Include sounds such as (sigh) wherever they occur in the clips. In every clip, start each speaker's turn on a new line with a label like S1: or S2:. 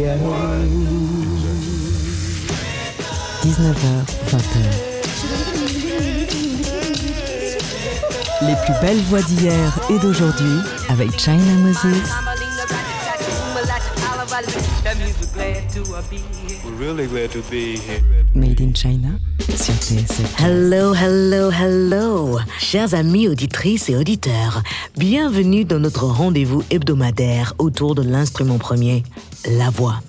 S1: 19h, 20h. Les plus belles voix d'hier et d'aujourd'hui avec China Moses. Made in China sur TSF.
S2: Hello, hello, hello, chers amis auditrices et auditeurs. Bienvenue dans notre rendez-vous hebdomadaire autour de l'instrument premier, la voix.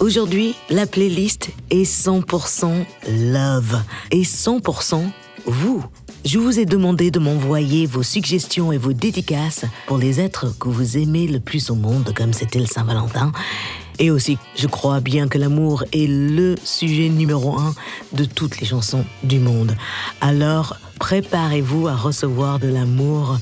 S2: Aujourd'hui, la playlist est 100% love et 100% vous. Je vous ai demandé de m'envoyer vos suggestions et vos dédicaces pour les êtres que vous aimez le plus au monde, comme c'était le Saint-Valentin. Et aussi, je crois bien que l'amour est le sujet numéro un de toutes les chansons du monde. Alors, préparez-vous à recevoir de l'amour,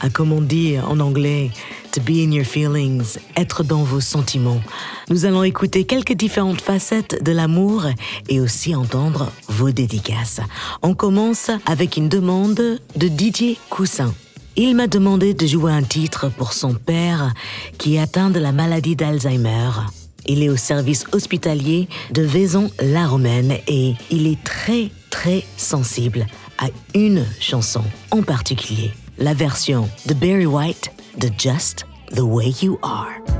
S2: à comme on dit en anglais, be in your feelings, être dans vos sentiments. Nous allons écouter quelques différentes facettes de l'amour et aussi entendre vos dédicaces. On commence avec une demande de Didier Coussin. Il m'a demandé de jouer un titre pour son père qui est atteint de la maladie d'Alzheimer. Il est au service hospitalier de Vaison-la-Romaine et il est très très sensible à une chanson en particulier, la version de Barry White de Just the Way You Are.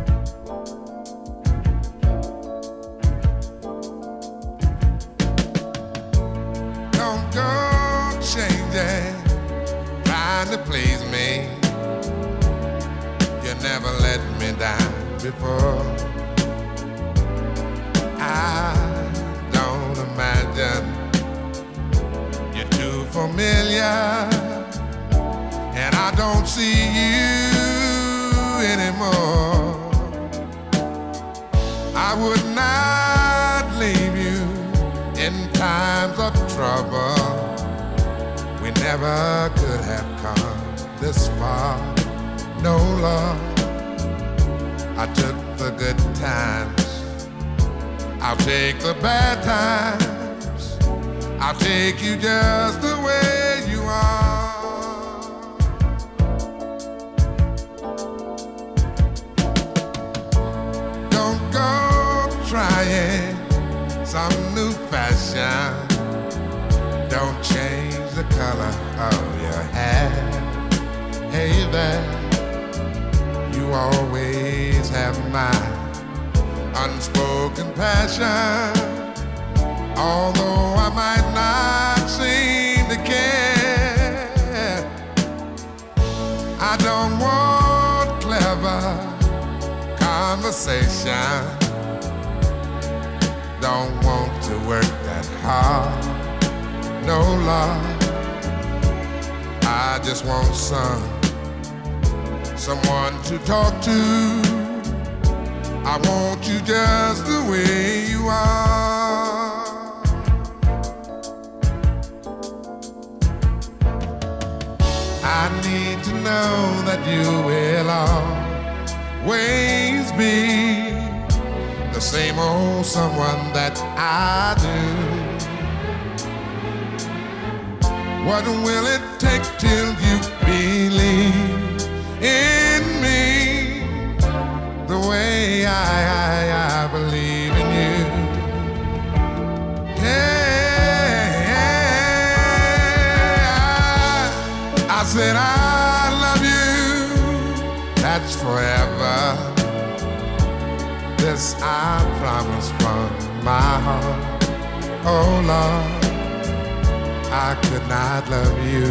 S3: Conversation. Don't want to work that hard. No love. I just want some someone to talk to. I want you just the way you are. I need to know that you will always be the same old someone that I do. What will it take till you believe in me the way I, I, I believe in you? Yeah, I, I said I forever. This I promise from my heart. Oh Lord, I could not love you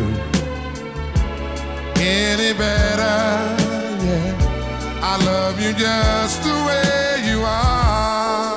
S3: any better. Yeah, I love you just the way you are.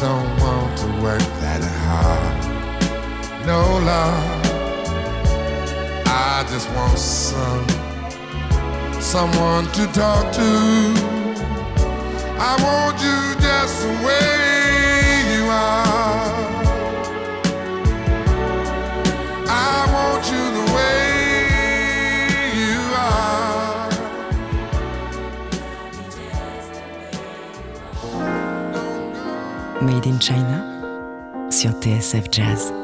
S3: Don't want to work that hard. no love. I just want some someone to talk to. I want you just the way you are. I want you the
S1: Made in China sur TSF Jazz.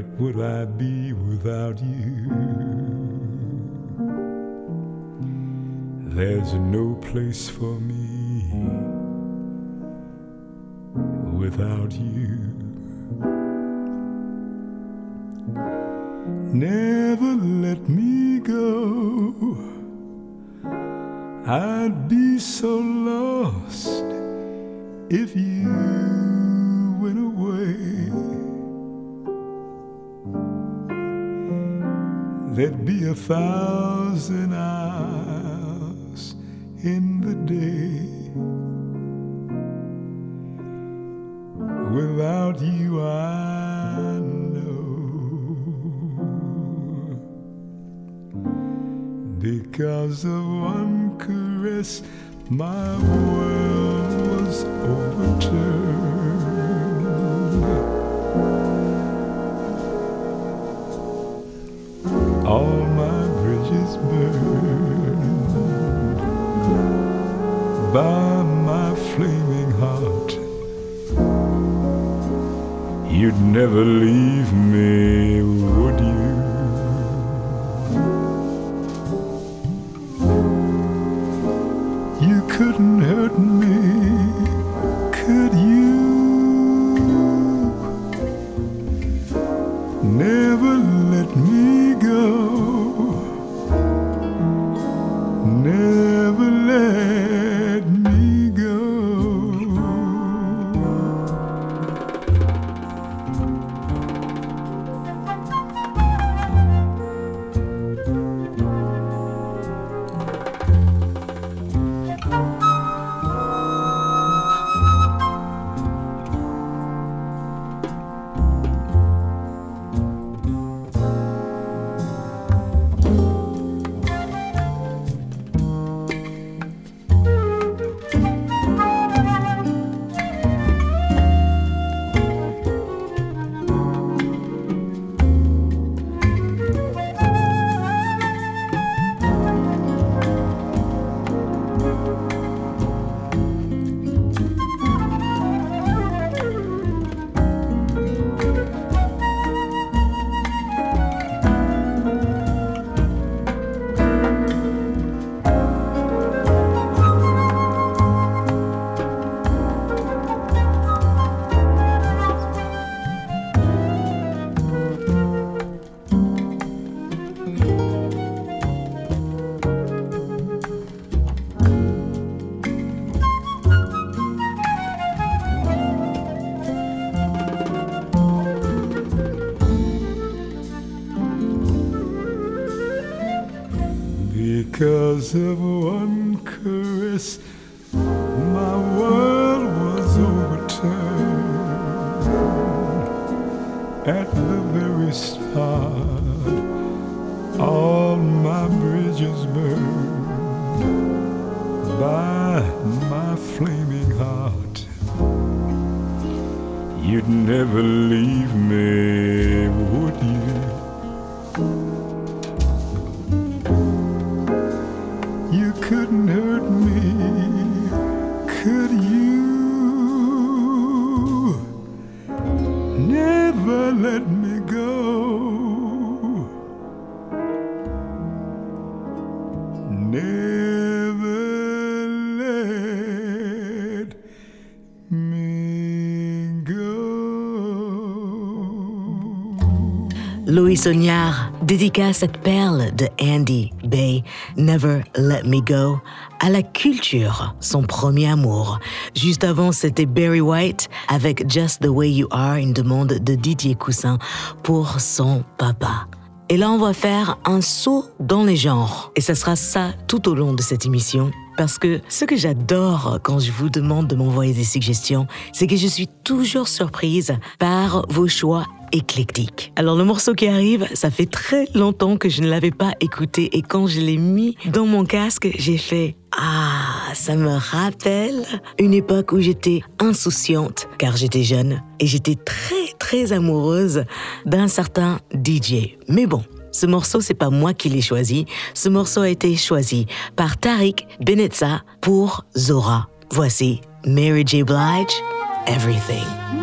S4: What would I be without you? There's no place for me without you. Never let me go. I'd be so lost if you There'd be a thousand hours in the day. Without you, I know. Because of one caress, my world was overturned. You'd never leave me,
S5: Louis Sognard dédica cette perle de Andy Bay, Never Let Me Go, à la culture, son premier amour. Juste avant, c'était Barry White avec Just the Way You Are, une demande de Didier Coussin pour son papa. Et là, on va faire un saut dans les genres. Et ça sera ça tout au long de cette émission. Parce que ce que j'adore quand je vous demande de m'envoyer des suggestions, c'est que je suis toujours surprise par vos choix Alors le morceau qui arrive, ça fait très longtemps que je ne l'avais pas écouté et quand je l'ai mis dans mon casque, j'ai fait ah, ça me rappelle une époque où j'étais insouciante car j'étais jeune et j'étais très très amoureuse d'un certain DJ. Mais bon, ce morceau, c'est pas moi qui l'ai choisi. Ce morceau a été choisi par Tariq Benetza pour Zora. Voici Mary J. Blige, Everything.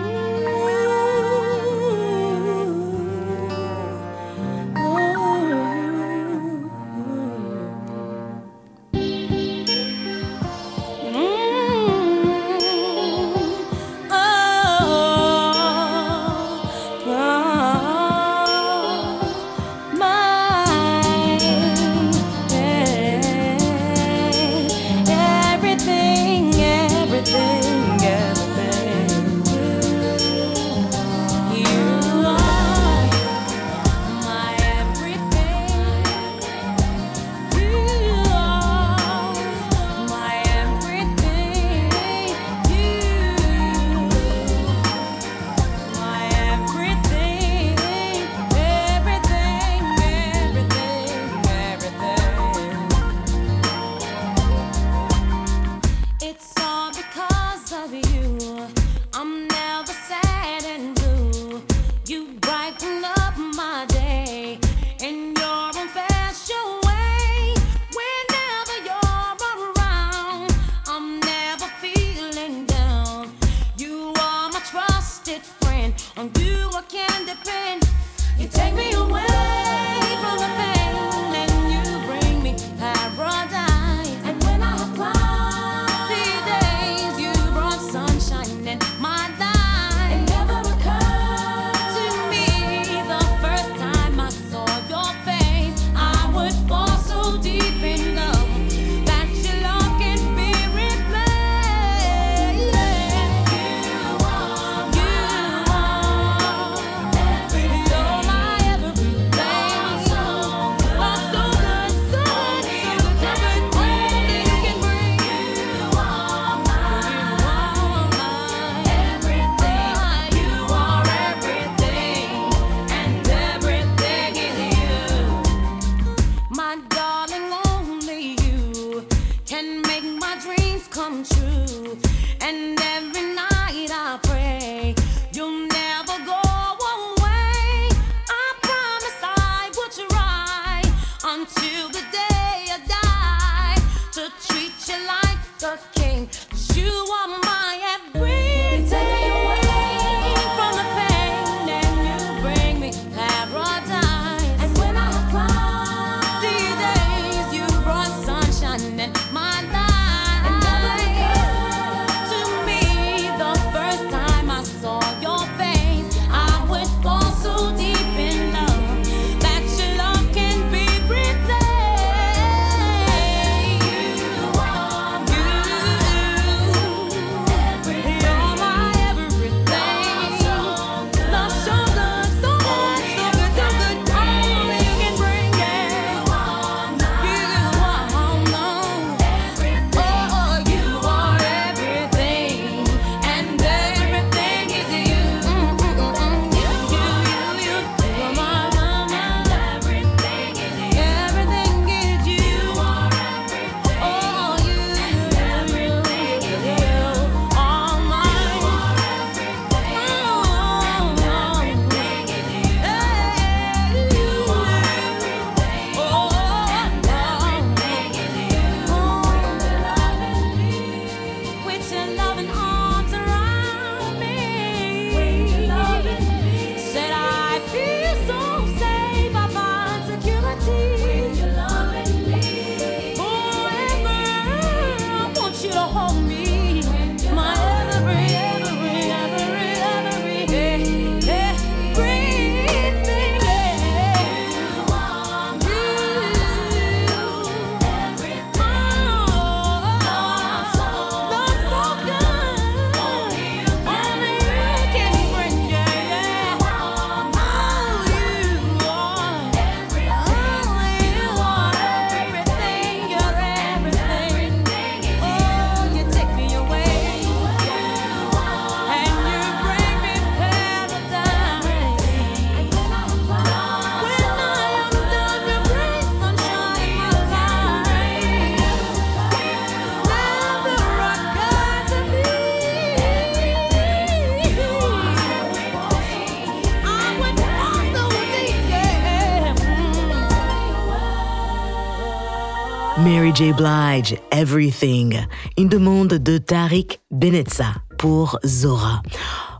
S2: J. Blige, Everything. Une demande de Tariq Benetza pour Zora.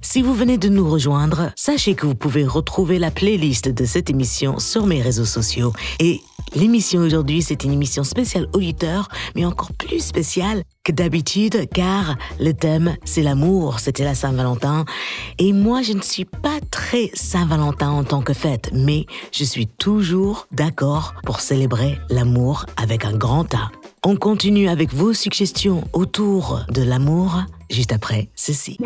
S2: Si vous venez de nous rejoindre, sachez que vous pouvez retrouver la playlist de cette émission sur mes réseaux sociaux. Et l'émission aujourd'hui, c'est une émission spéciale auditeur, mais encore plus spéciale que d'habitude, car le thème, c'est l'amour, c'était la Saint-Valentin. Et moi, je ne suis pas très Saint-Valentin en tant que fête, mais je suis toujours d'accord pour célébrer l'amour avec un grand A. On continue avec vos suggestions autour de l'amour juste après ceci.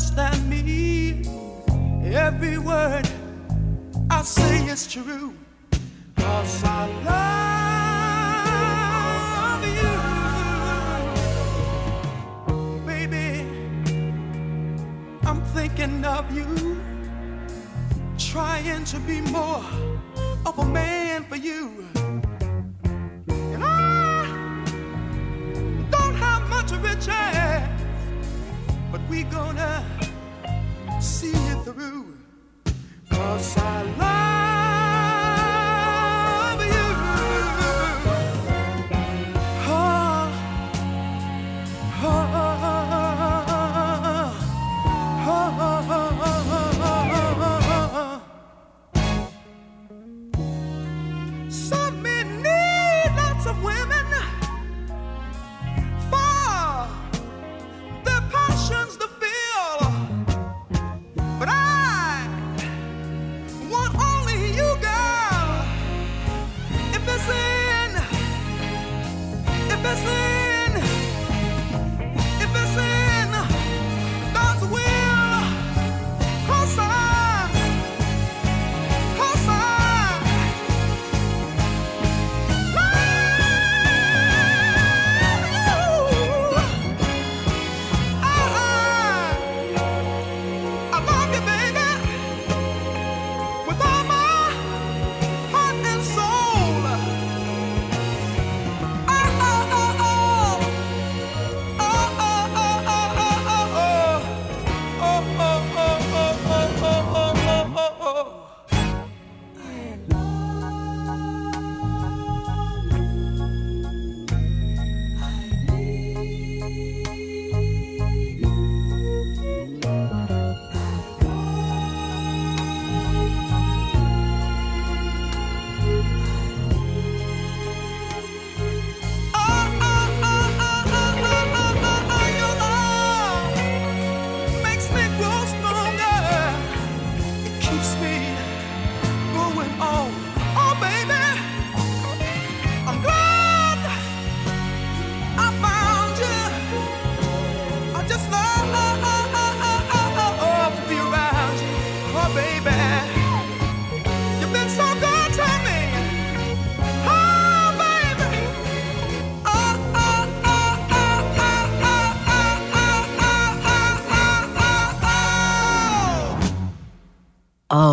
S6: Understand me. Every word I say is true. Cause I love you. Baby, I'm thinking of you trying to be more of a man for you. And I don't have much riches, but we gonna see it through. Cause I love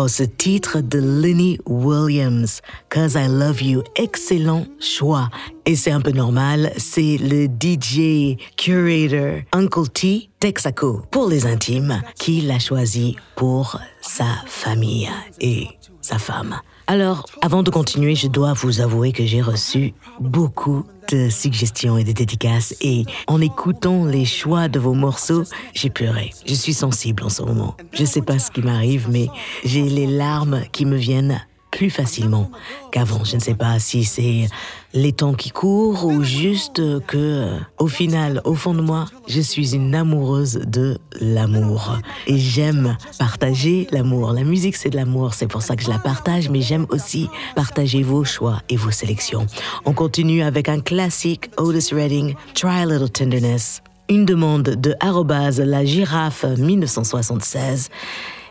S2: ce titre de Lenny Williams, Cause I Love You, excellent choix. Et c'est un peu normal, c'est le DJ curator Uncle T Texaco pour les intimes qui l'a choisi pour sa famille et sa femme. Alors, avant de continuer, je dois vous avouer que j'ai reçu beaucoup de suggestions et de dédicaces et en écoutant les choix de vos morceaux, j'ai pleuré. Je suis sensible en ce moment. Je sais pas ce qui m'arrive, mais j'ai les larmes qui me viennent plus facilement qu'avant. Je ne sais pas si c'est les temps qui courent ou juste que, au final, au fond de moi, je suis une amoureuse de l'amour. Et j'aime partager l'amour. La musique, c'est de l'amour, c'est pour ça que je la partage, mais j'aime aussi partager vos choix et vos sélections. On continue avec un classique Otis Redding, Try a Little Tenderness. Une demande de la girafe 1976.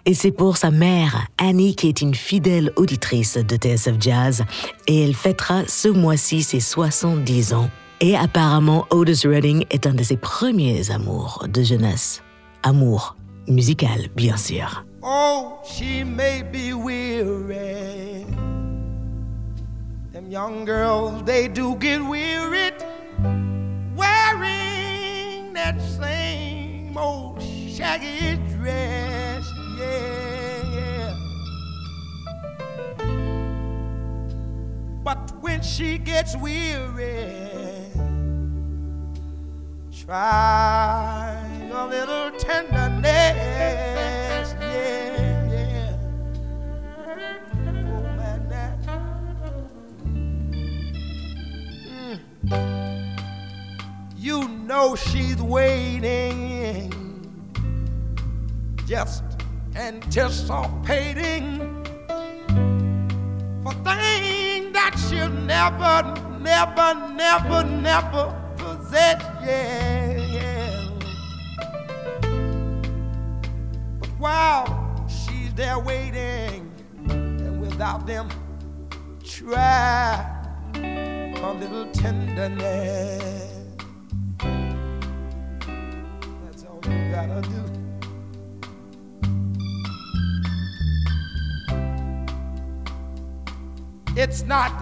S2: Et c'est pour sa mère, Annie, qui est une fidèle auditrice de TSF Jazz, et elle fêtera ce mois-ci ses 70 ans. Et apparemment, Otis Redding est un de ses premiers amours de jeunesse. Amour musical, bien sûr.
S7: Oh, she may be weary. Them young girls, they do get wearied wearing that same old shaggy dress. But when she gets weary, try a little tenderness. Yeah, yeah. Oh, man, that. Mm. You know she's waiting, just anticipating for things that she'll never, never, never, never possess. Yeah, yeah. But while she's there waiting, and without them, try a little tenderness. That's all you gotta do. It's not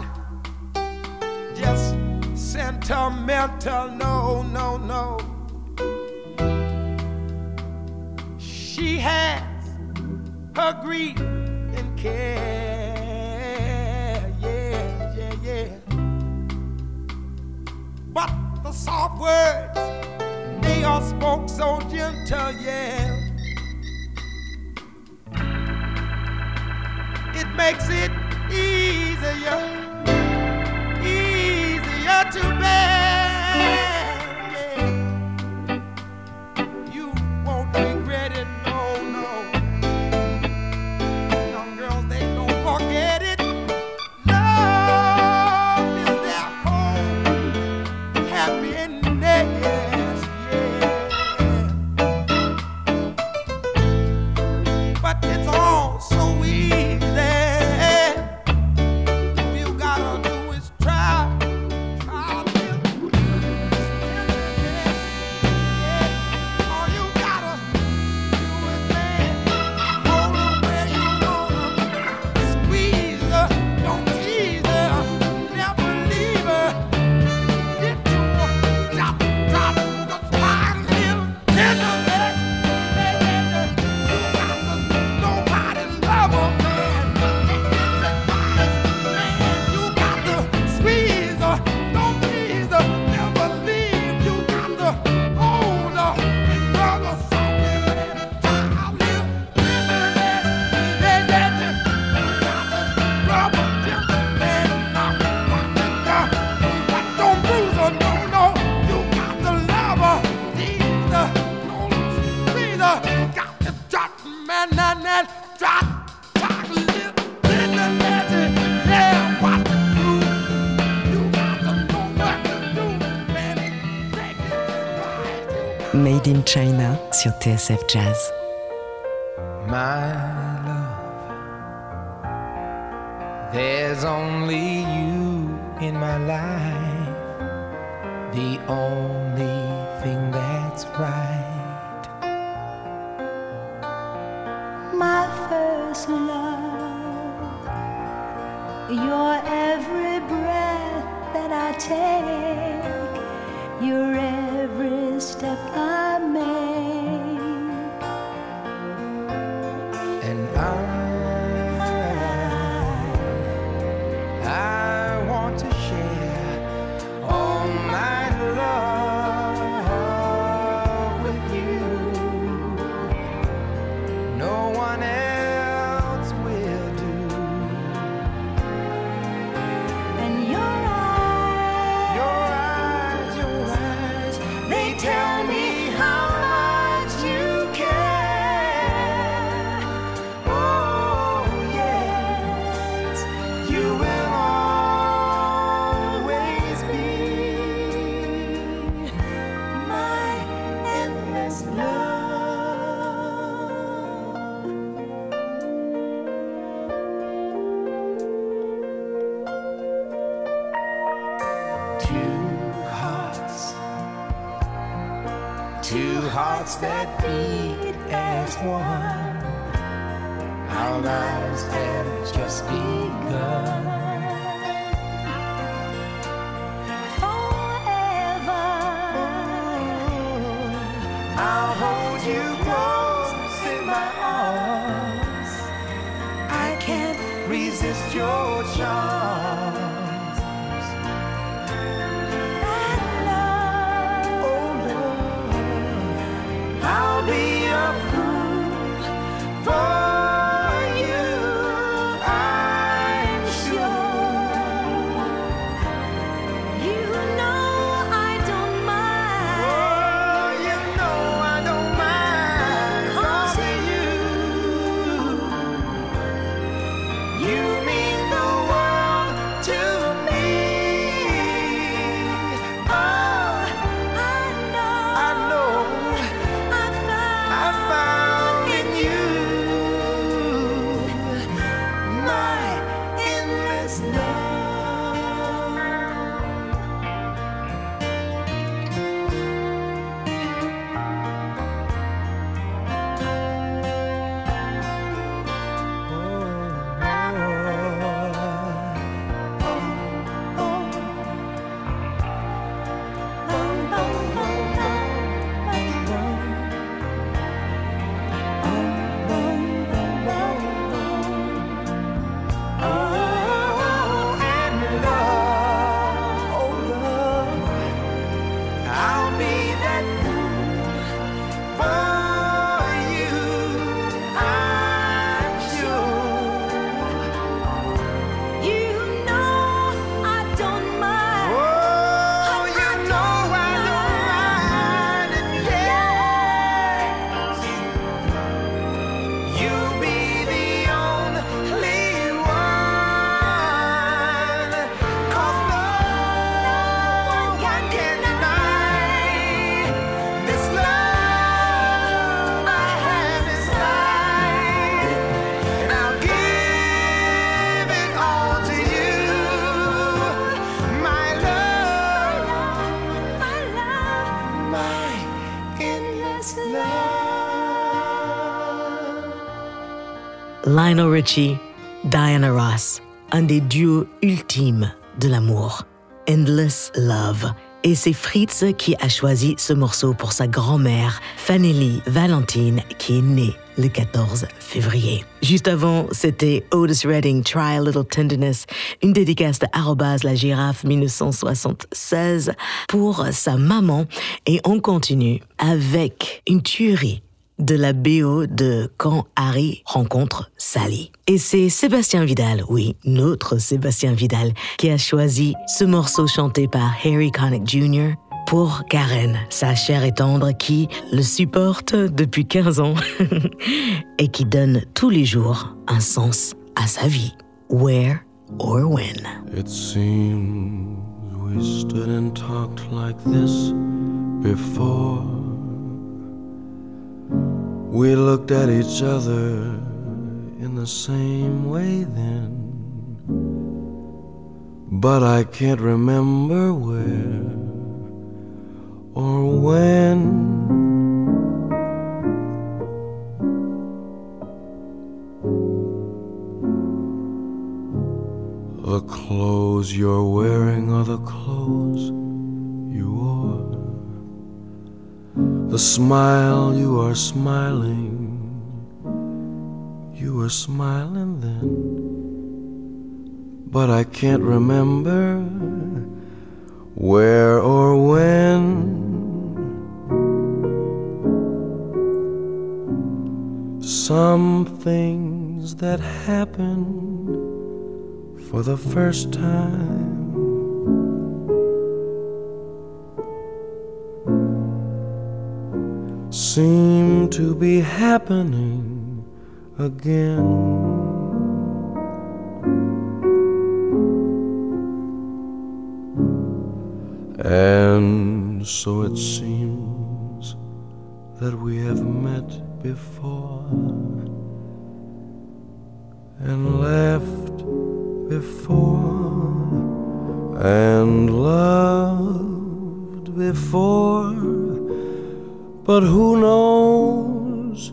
S7: just sentimental, no, no, no. She has her grief and care, yeah, yeah, yeah. But the soft words, they are spoke so gentle, yeah. It makes it easier, easier to bear.
S1: China sur TSF Jazz.
S8: my love. There's only you in my life, the only thing that's right.
S9: my first love. Your every breath that I take,
S2: Lionel Richie, Diana Ross, un des duos ultimes de l'amour. Endless Love. Et c'est Fritz qui a choisi ce morceau pour sa grand-mère, Fanny Valentine, qui est née le 14 février. Juste avant, c'était Otis Redding, Try a Little Tenderness, une dédicace de la girafe 1976 pour sa maman. Et on continue avec une tuerie de la BO de Quand Harry rencontre Sally. Et c'est Sébastien Vidal, oui, notre Sébastien Vidal, qui a choisi ce morceau chanté par Harry Connick Jr. pour Karen, sa chère et tendre qui le supporte depuis 15 ans (laughs) et qui donne tous les jours un sens à sa vie. Where or when?
S10: It we stood and talked like this before. We looked at each other in the same way then. But I can't remember where or when. The clothes you're wearing are the clothes The smile you are smiling, you were smiling then. But I can't remember where or when. Some things that happen for the first time. Seem to be happening again. And so it seems that we have met before and left before and loved before, but who knows?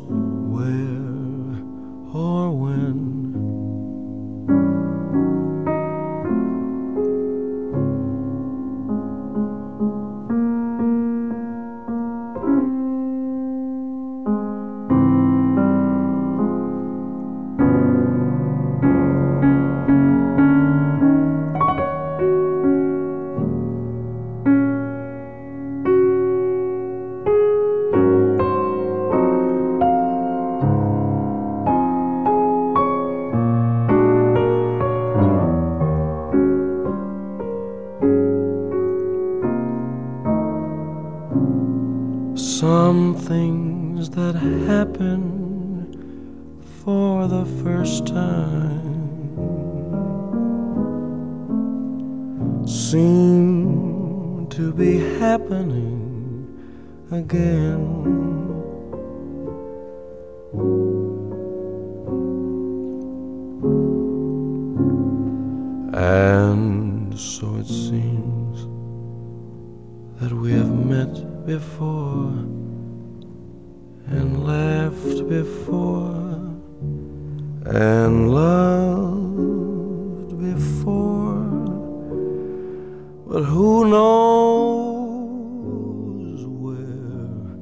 S10: and loved before. But who knows where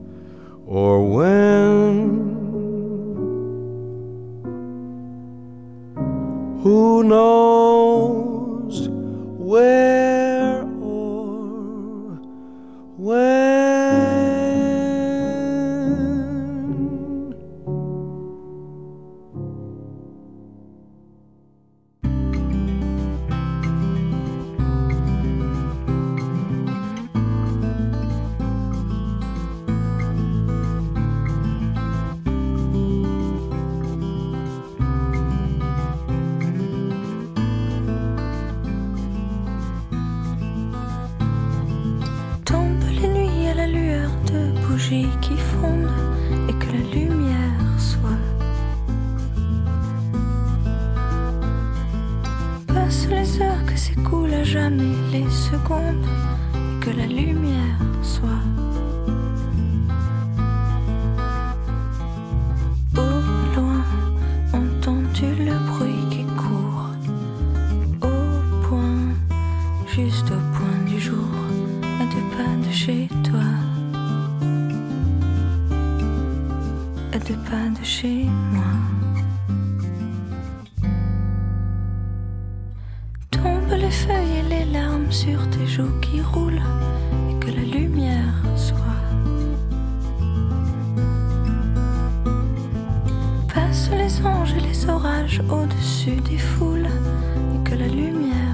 S10: or when? Who knows where?
S9: les feuilles et les larmes sur tes joues qui roulent et que la lumière soit. Passe les anges et les orages au-dessus des foules et que la lumière.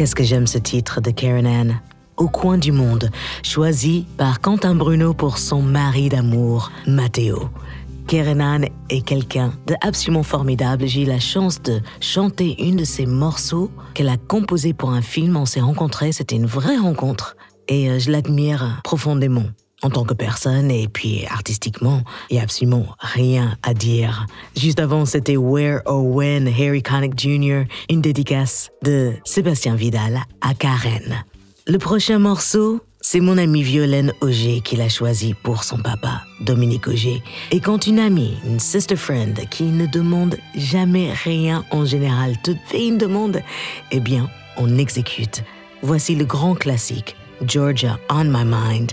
S2: Qu'est-ce que j'aime ce titre de Karen Ann Au coin du monde, choisi par Quentin Bruno pour son mari d'amour, Matteo. Karen Ann est quelqu'un d'absolument formidable. J'ai eu la chance de chanter une de ses morceaux qu'elle a composé pour un film. On s'est rencontrés, c'était une vraie rencontre et euh, je l'admire profondément en tant que personne et puis artistiquement, il n'y a absolument rien à dire. Juste avant, c'était Where or When Harry Connick Jr., une dédicace de Sébastien Vidal à Karen. Le prochain morceau, c'est mon amie Violaine Auger qui l'a choisi pour son papa, Dominique Auger. Et quand une amie, une sister friend, qui ne demande jamais rien en général, te fait une demande, eh bien, on exécute. Voici le grand classique, Georgia on My Mind,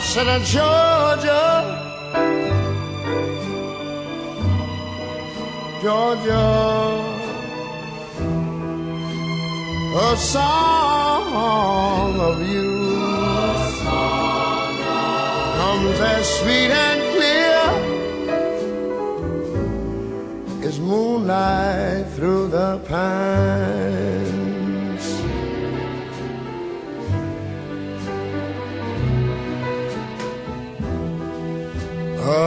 S8: Said, Georgia, Georgia, a song of you. Comes as sweet and clear as moonlight through the pines.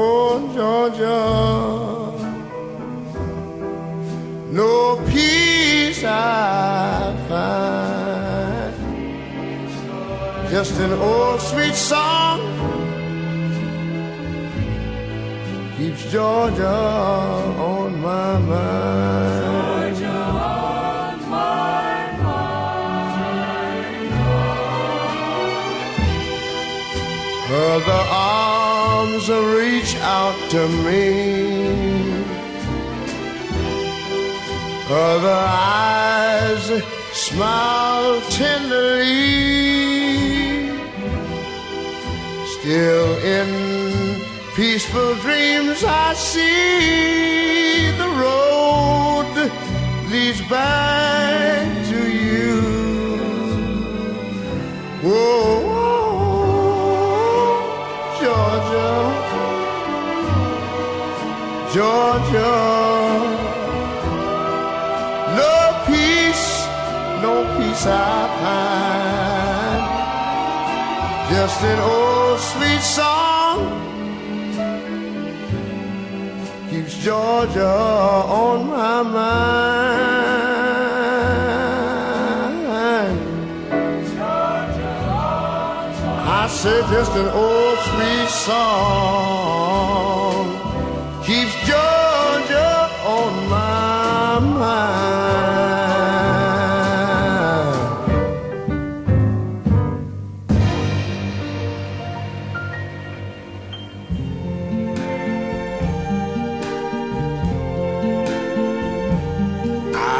S8: oh Georgia, no peace I find just an old sweet song keeps Georgia on my mind. Reach out to me. Other eyes smile tenderly. Still in peaceful dreams, I see the road leads back to you. Whoa, Georgia. No peace, no peace I find. Just an old sweet song keeps Georgia on my mind. Georgia. I said just an old sweet song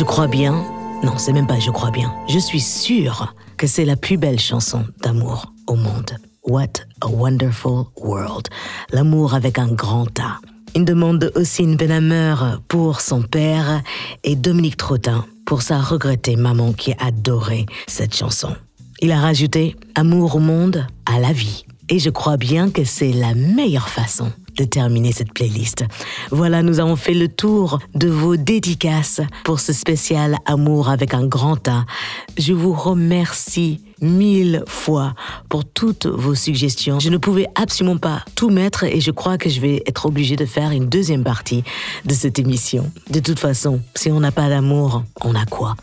S2: Je crois bien, non, c'est même pas je crois bien, je suis sûre que c'est la plus belle chanson d'amour au monde. What a wonderful world. L'amour avec un grand A. Une demande de Ossine Benhammer pour son père et Dominique Trottin pour sa regrettée maman qui adorait cette chanson. Il a rajouté Amour au monde, à la vie. Et je crois bien que c'est la meilleure façon de terminer cette playlist. Voilà, nous avons fait le tour de vos dédicaces pour ce spécial Amour avec un grand A. Je vous remercie mille fois pour toutes vos suggestions. Je ne pouvais absolument pas tout mettre et je crois que je vais être obligée de faire une deuxième partie de cette émission. De toute façon, si on n'a pas d'amour, on a quoi?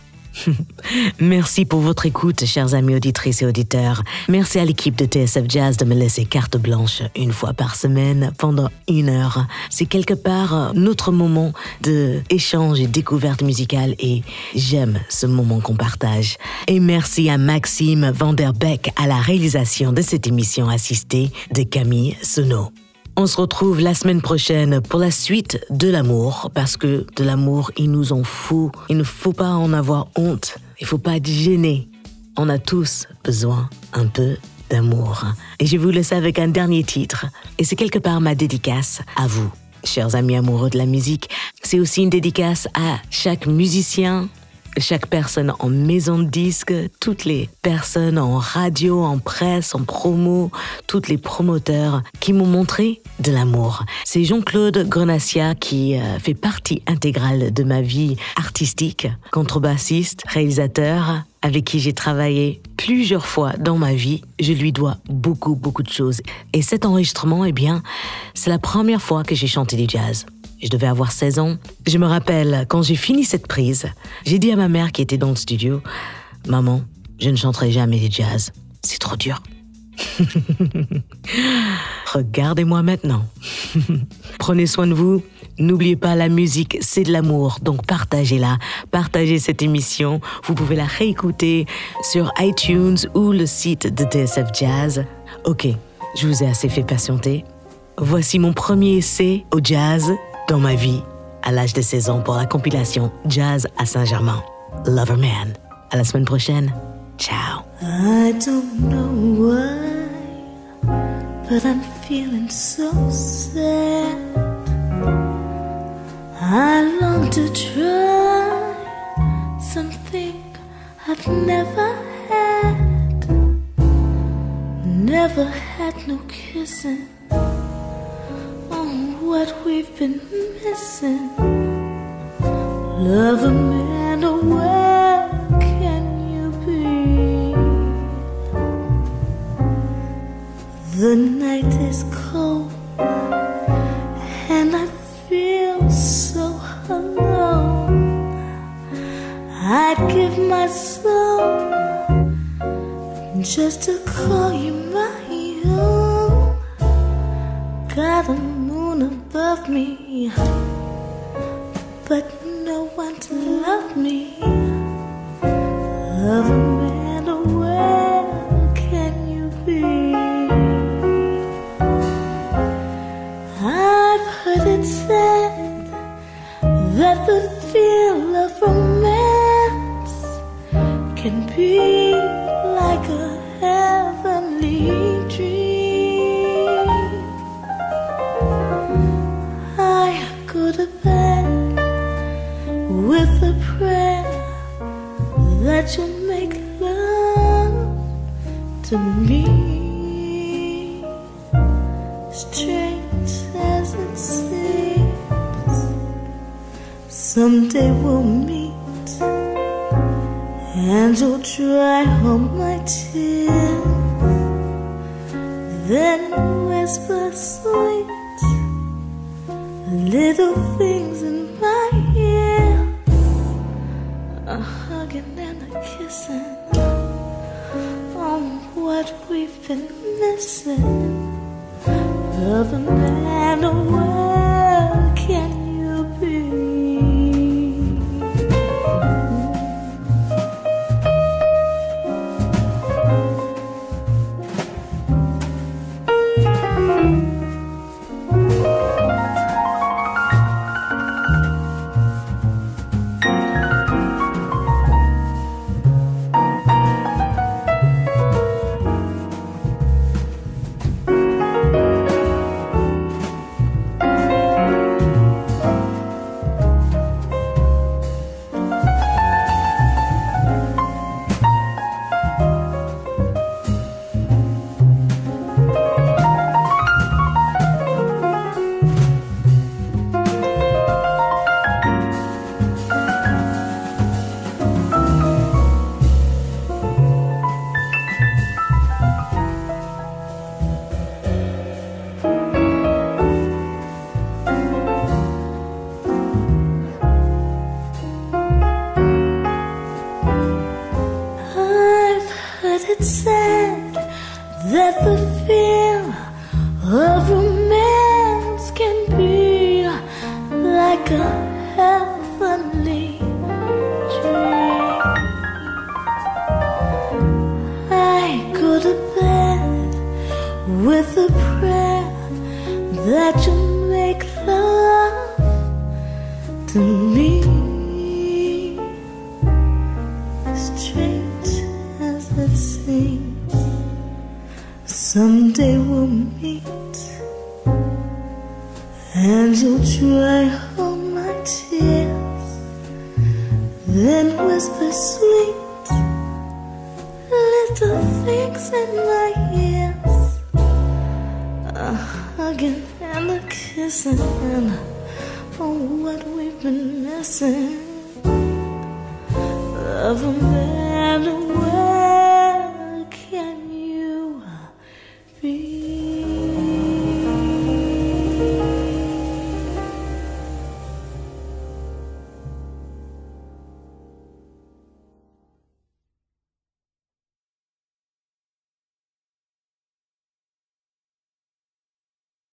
S2: (laughs) Merci pour votre écoute, chers amis auditrices et auditeurs. Merci à l'équipe de TSF Jazz de me laisser carte blanche une fois par semaine pendant une heure. C'est quelque part notre moment de échange et découverte musicale et j'aime ce moment qu'on partage. Et merci à Maxime Vanderbeck à la réalisation de cette émission assistée de Camille Sono. On se retrouve la semaine prochaine pour la suite de l'amour, parce que de l'amour, il nous en faut. Il ne faut pas en avoir honte. Il ne faut pas être gêné. On a tous besoin un peu d'amour. Et je vous laisse avec un dernier titre. Et c'est quelque part ma dédicace à vous, chers amis amoureux de la musique. C'est aussi une dédicace à chaque musicien, chaque personne en maison de disque, toutes les personnes en radio, en presse, en promo, toutes les promoteurs qui m'ont montré de l'amour. C'est Jean-Claude Grenassia qui euh, fait partie intégrale de ma vie artistique, contrebassiste, réalisateur, avec qui j'ai travaillé plusieurs fois dans ma vie. Je lui dois beaucoup, beaucoup de choses. Et cet enregistrement, eh bien, c'est la première fois que j'ai chanté du jazz. Je devais avoir 16 ans. Je me rappelle, quand j'ai fini cette prise, j'ai dit à ma mère qui était dans le studio, Maman, je ne chanterai jamais du jazz. C'est trop dur. (laughs) Regardez-moi maintenant. (laughs) Prenez soin de vous. N'oubliez pas, la musique, c'est de l'amour. Donc partagez-la. Partagez cette émission. Vous pouvez la réécouter sur iTunes ou le site de TSF Jazz. Ok, je vous ai assez fait patienter. Voici mon premier essai au jazz dans ma vie à l'âge de 16 ans pour la compilation Jazz à Saint-Germain. Loverman. À la semaine prochaine. Ciao.
S11: I don't know why, but I'm feeling so sad. I long to try something I've never had. Never had no kissing. What we've been missing. Love a man, oh, where can you be? The night is cold, and I feel so alone. I'd give my soul just to call you my own. Got a above me, but no one to love me. Love a man, oh, where can you be? I've heard it said that the feel of romance can be. to me. Strange as it seems. Someday we'll meet and you'll dry on my tears. Then whisper sweet little things in my ear. A hugging and a kissing what we've been missing. love Other man away.